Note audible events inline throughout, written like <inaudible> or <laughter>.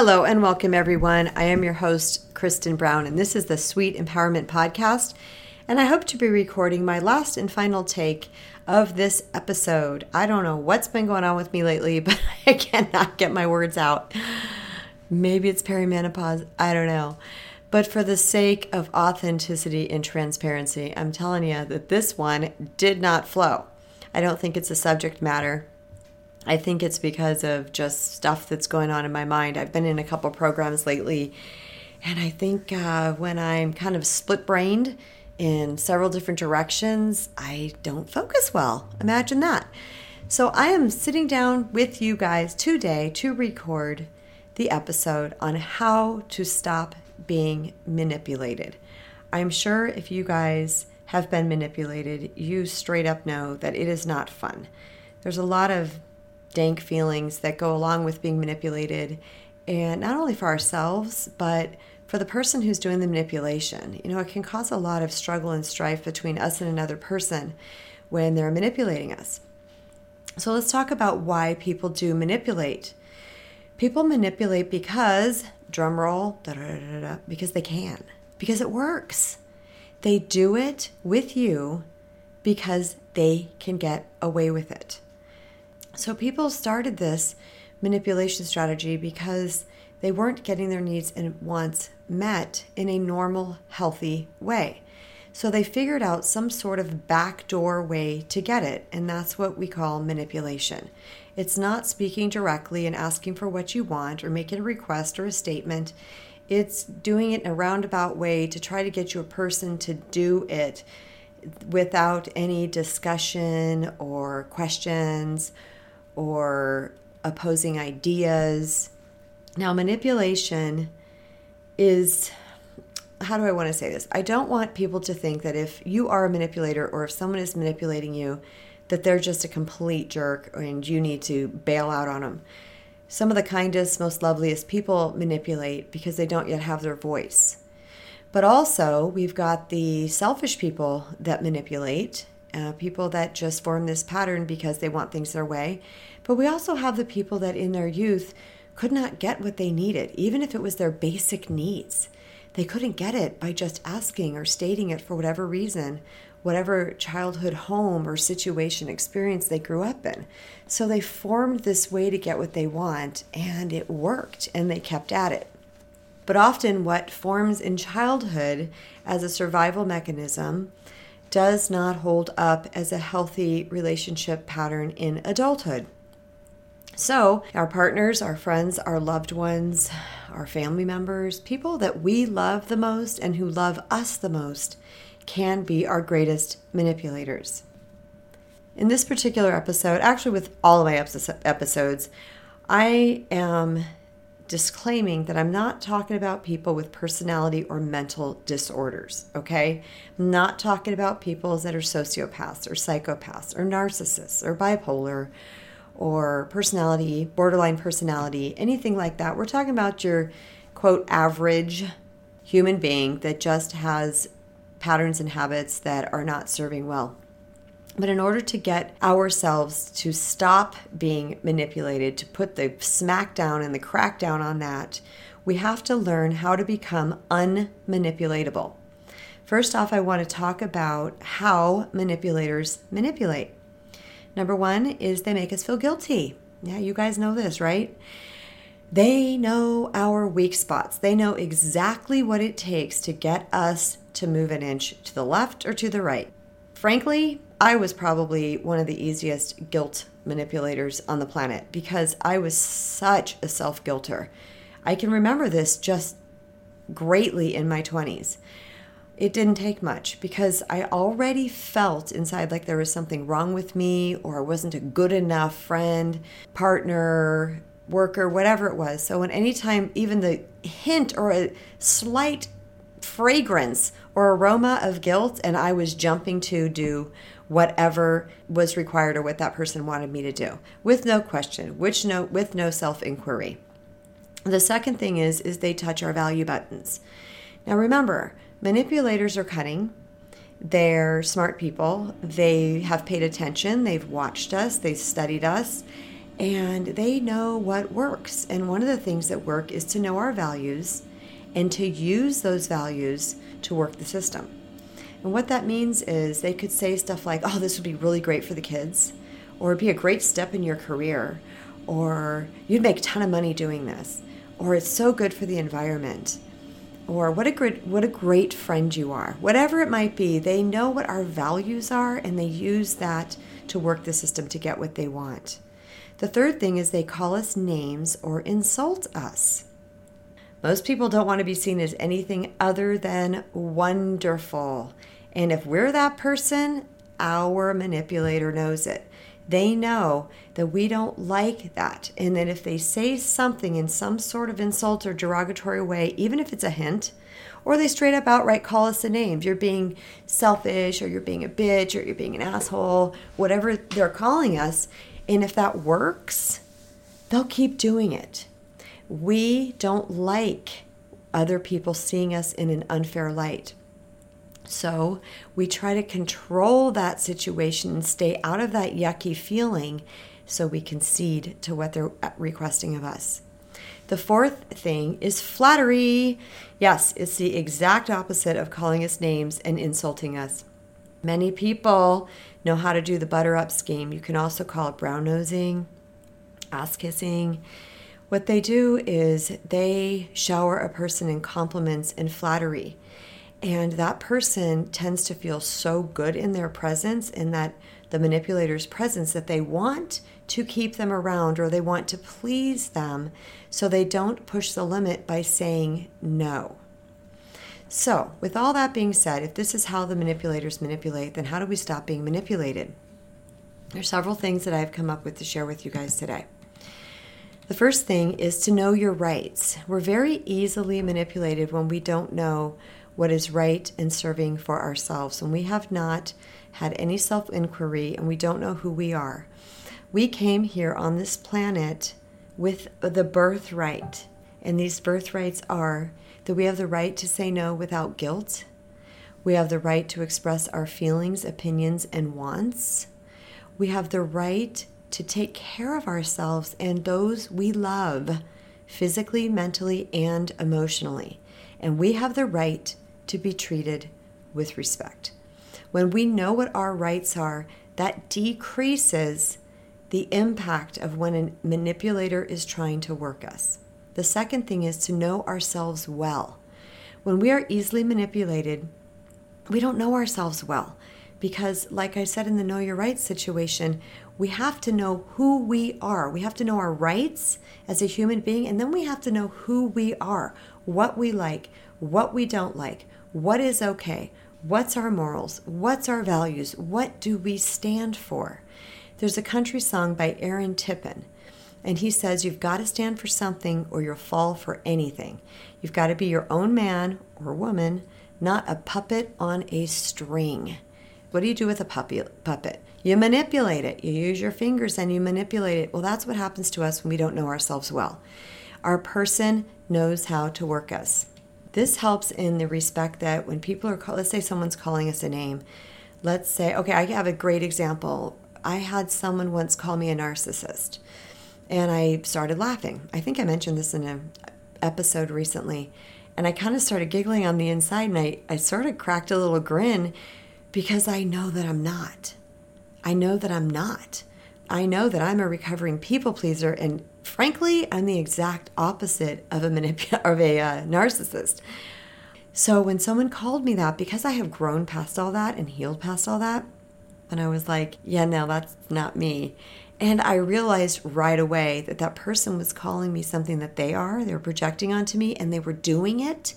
Hello and welcome, everyone. I am your host, Kristen Brown, and this is the Sweet Empowerment Podcast. And I hope to be recording my last and final take of this episode. I don't know what's been going on with me lately, <laughs> but I cannot get my words out. Maybe it's perimenopause. I don't know. But for the sake of authenticity and transparency, I'm telling you that this one did not flow. I don't think it's a subject matter. I think it's because of just stuff that's going on in my mind. I've been in a couple programs lately, and I think uh, when I'm kind of split brained in several different directions, I don't focus well. Imagine that. So I am sitting down with you guys today to record the episode on how to stop being manipulated. I'm sure if you guys have been manipulated, you straight up know that it is not fun. There's a lot of dank feelings that go along with being manipulated, and not only for ourselves, but for the person who's doing the manipulation. You know, it can cause a lot of struggle and strife between us and another person when they're manipulating us. So let's talk about why people do manipulate. People manipulate because, drum roll, because they can, because it works. They do it with you because they can get away with it. So people started this manipulation strategy because they weren't getting their needs and wants met in a normal, healthy way. So they figured out some sort of backdoor way to get it, and that's what we call manipulation. It's not speaking directly and asking for what you want or making a request or a statement. It's doing it in a roundabout way to try to get you a person to do it without any discussion or questions or opposing ideas. Now, manipulation is how do I want to say this? I don't want people to think that if you are a manipulator or if someone is manipulating you, that they're just a complete jerk and you need to bail out on them. Some of the kindest, most loveliest people manipulate because they don't yet have their voice. But also, we've got the selfish people that manipulate, uh, people that just form this pattern because they want things their way. But we also have the people that in their youth could not get what they needed, even if it was their basic needs. They couldn't get it by just asking or stating it for whatever reason, whatever childhood home or situation experience they grew up in. So they formed this way to get what they want, and it worked, and they kept at it. But often, what forms in childhood as a survival mechanism does not hold up as a healthy relationship pattern in adulthood. So, our partners, our friends, our loved ones, our family members, people that we love the most and who love us the most can be our greatest manipulators. In this particular episode, actually, with all of my episodes, I am disclaiming that I'm not talking about people with personality or mental disorders, okay? I'm not talking about people that are sociopaths or psychopaths or narcissists or bipolar or personality, borderline personality, anything like that. We're talking about your quote average human being that just has patterns and habits that are not serving well. But in order to get ourselves to stop being manipulated, to put the smackdown and the crackdown on that, we have to learn how to become unmanipulatable. First off, I want to talk about how manipulators manipulate. Number one is they make us feel guilty. Yeah, you guys know this, right? They know our weak spots. They know exactly what it takes to get us to move an inch to the left or to the right. Frankly, I was probably one of the easiest guilt manipulators on the planet because I was such a self guilter. I can remember this just greatly in my 20s. It didn't take much because I already felt inside like there was something wrong with me or I wasn't a good enough friend, partner, worker, whatever it was. So when anytime even the hint or a slight fragrance or aroma of guilt and I was jumping to do whatever was required or what that person wanted me to do with no question, which no with no self-inquiry. The second thing is is they touch our value buttons. Now remember, Manipulators are cunning. They're smart people. They have paid attention. They've watched us. They've studied us. and they know what works. And one of the things that work is to know our values and to use those values to work the system. And what that means is they could say stuff like, oh, this would be really great for the kids, or it'd be a great step in your career, or you'd make a ton of money doing this, or it's so good for the environment, or what a great what a great friend you are. Whatever it might be, they know what our values are and they use that to work the system to get what they want. The third thing is they call us names or insult us. Most people don't want to be seen as anything other than wonderful. And if we're that person, our manipulator knows it. They know that we don't like that. And that if they say something in some sort of insult or derogatory way, even if it's a hint, or they straight up outright call us a name, you're being selfish, or you're being a bitch, or you're being an asshole, whatever they're calling us. And if that works, they'll keep doing it. We don't like other people seeing us in an unfair light. So we try to control that situation and stay out of that yucky feeling so we concede to what they're requesting of us. The fourth thing is flattery. Yes, it's the exact opposite of calling us names and insulting us. Many people know how to do the butter up scheme. You can also call it brown nosing, ass kissing. What they do is they shower a person in compliments and flattery. And that person tends to feel so good in their presence, in that the manipulator's presence, that they want to keep them around or they want to please them so they don't push the limit by saying no. So, with all that being said, if this is how the manipulators manipulate, then how do we stop being manipulated? There are several things that I've come up with to share with you guys today. The first thing is to know your rights. We're very easily manipulated when we don't know what is right and serving for ourselves, when we have not had any self inquiry and we don't know who we are. We came here on this planet with the birthright, and these birthrights are that we have the right to say no without guilt. We have the right to express our feelings, opinions, and wants. We have the right to take care of ourselves and those we love physically, mentally, and emotionally. And we have the right to be treated with respect. When we know what our rights are, that decreases the impact of when a manipulator is trying to work us. The second thing is to know ourselves well. When we are easily manipulated, we don't know ourselves well because, like I said in the Know Your Rights situation, we have to know who we are. We have to know our rights as a human being, and then we have to know who we are, what we like, what we don't like, what is okay, what's our morals, what's our values, what do we stand for. There's a country song by Aaron Tippin, and he says, You've got to stand for something or you'll fall for anything. You've got to be your own man or woman, not a puppet on a string. What do you do with a puppy, puppet? You manipulate it. You use your fingers and you manipulate it. Well, that's what happens to us when we don't know ourselves well. Our person knows how to work us. This helps in the respect that when people are, call, let's say someone's calling us a name, let's say, okay, I have a great example. I had someone once call me a narcissist, and I started laughing. I think I mentioned this in an episode recently, and I kind of started giggling on the inside, and I, I sort of cracked a little grin because I know that I'm not. I know that I'm not. I know that I'm a recovering people pleaser, and frankly, I'm the exact opposite of a manip- <laughs> of a uh, narcissist. So when someone called me that, because I have grown past all that and healed past all that, and I was like, yeah, no, that's not me. And I realized right away that that person was calling me something that they are. They were projecting onto me and they were doing it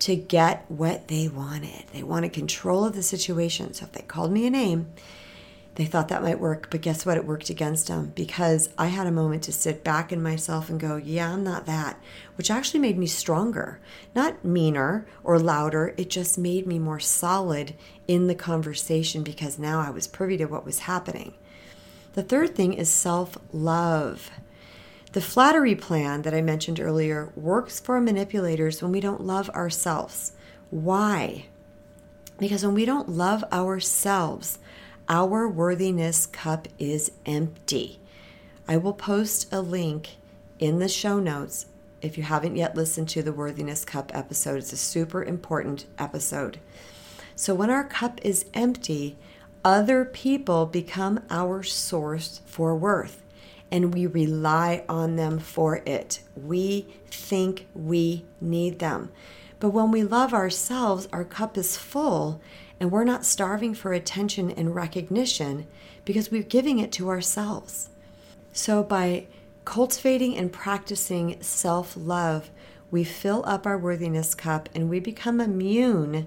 to get what they wanted. They wanted control of the situation. So if they called me a name, they thought that might work, but guess what? It worked against them because I had a moment to sit back in myself and go, yeah, I'm not that, which actually made me stronger, not meaner or louder. It just made me more solid in the conversation because now I was privy to what was happening. The third thing is self love. The flattery plan that I mentioned earlier works for manipulators when we don't love ourselves. Why? Because when we don't love ourselves, our worthiness cup is empty. I will post a link in the show notes if you haven't yet listened to the Worthiness Cup episode. It's a super important episode. So, when our cup is empty, other people become our source for worth and we rely on them for it. We think we need them. But when we love ourselves, our cup is full and we're not starving for attention and recognition because we're giving it to ourselves. So, by cultivating and practicing self love, we fill up our worthiness cup and we become immune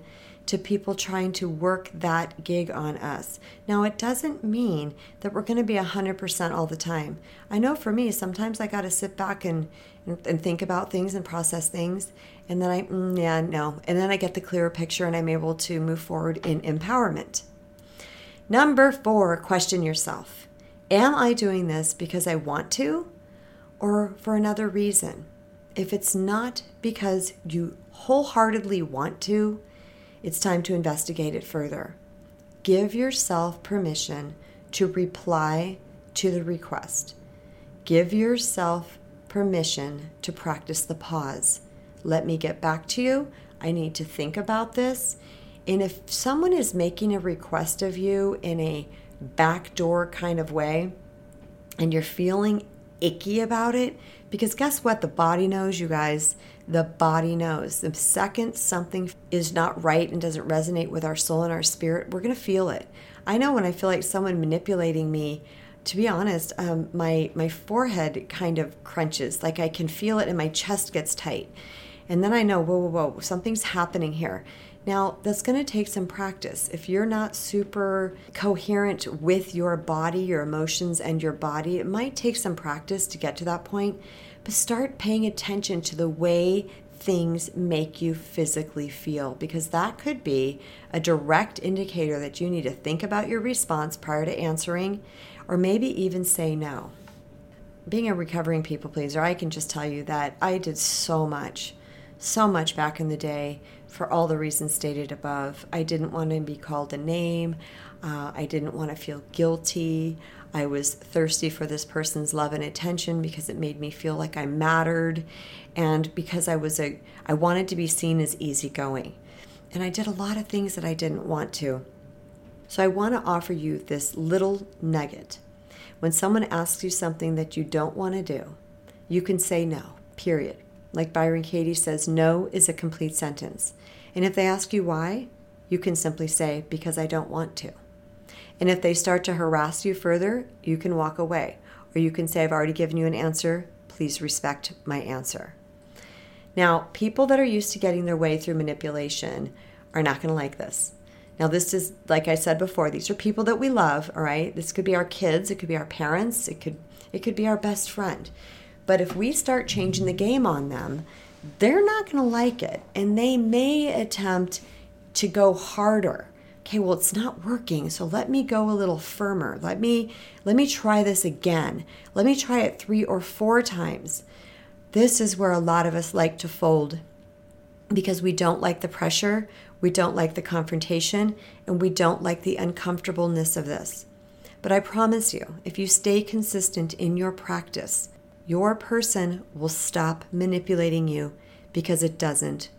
to people trying to work that gig on us. Now, it doesn't mean that we're going to be 100% all the time. I know for me, sometimes I got to sit back and, and, think about things and process things. And then I, mm, yeah, no. And then I get the clearer picture and I'm able to move forward in empowerment. Number four, question yourself Am I doing this because I want to or for another reason? If it's not because you wholeheartedly want to, it's time to investigate it further. Give yourself permission to reply to the request. Give yourself permission to practice the pause. Let me get back to you. I need to think about this. And if someone is making a request of you in a backdoor kind of way and you're feeling icky about it, because guess what? The body knows, you guys. The body knows. The second something is not right and doesn't resonate with our soul and our spirit, we're going to feel it. I know when I feel like someone manipulating me, to be honest, um, my, my forehead kind of crunches. Like I can feel it and my chest gets tight. And then I know, whoa, whoa, whoa, something's happening here. Now, that's going to take some practice. If you're not super coherent with your body, your emotions, and your body, it might take some practice to get to that point. But start paying attention to the way things make you physically feel because that could be a direct indicator that you need to think about your response prior to answering or maybe even say no. Being a recovering people pleaser, I can just tell you that I did so much, so much back in the day for all the reasons stated above. I didn't want to be called a name. Uh, I didn't want to feel guilty. I was thirsty for this person's love and attention because it made me feel like I mattered, and because I was a, I wanted to be seen as easygoing, and I did a lot of things that I didn't want to. So I want to offer you this little nugget. When someone asks you something that you don't want to do, you can say no. Period. Like Byron Katie says, no is a complete sentence. And if they ask you why, you can simply say, because I don't want to. And if they start to harass you further, you can walk away. Or you can say, I've already given you an answer. Please respect my answer. Now, people that are used to getting their way through manipulation are not going to like this. Now, this is, like I said before, these are people that we love, all right? This could be our kids, it could be our parents, it could, it could be our best friend. But if we start changing the game on them, they're not going to like it. And they may attempt to go harder. Okay well it's not working so let me go a little firmer. Let me let me try this again. Let me try it 3 or 4 times. This is where a lot of us like to fold because we don't like the pressure we don't like the confrontation and we don't like the uncomfortableness of this. But i promise you if you stay consistent in your practice your person will stop manipulating you because it doesn't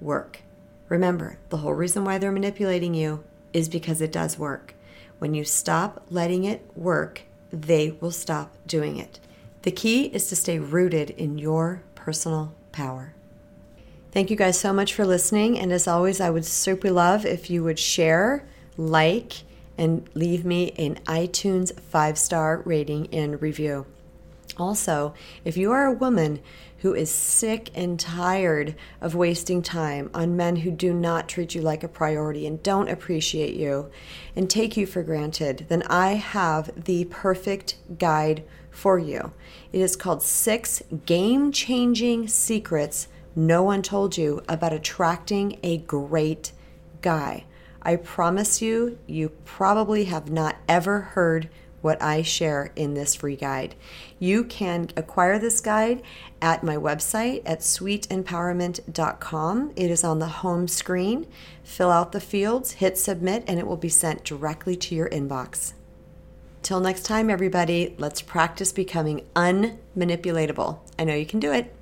work Remember, the whole reason why they're manipulating you is because it does work. When you stop letting it work, they will stop doing it. The key is to stay rooted in your personal power. Thank you guys so much for listening. And as always, I would super love if you would share, like, and leave me an iTunes five star rating and review. Also, if you are a woman who is sick and tired of wasting time on men who do not treat you like a priority and don't appreciate you and take you for granted, then I have the perfect guide for you. It is called Six Game Changing Secrets No One Told You About Attracting a Great Guy. I promise you, you probably have not ever heard what I share in this free guide. You can acquire this guide at my website at sweetempowerment.com. It is on the home screen. Fill out the fields, hit submit, and it will be sent directly to your inbox. Till next time, everybody, let's practice becoming unmanipulatable. I know you can do it.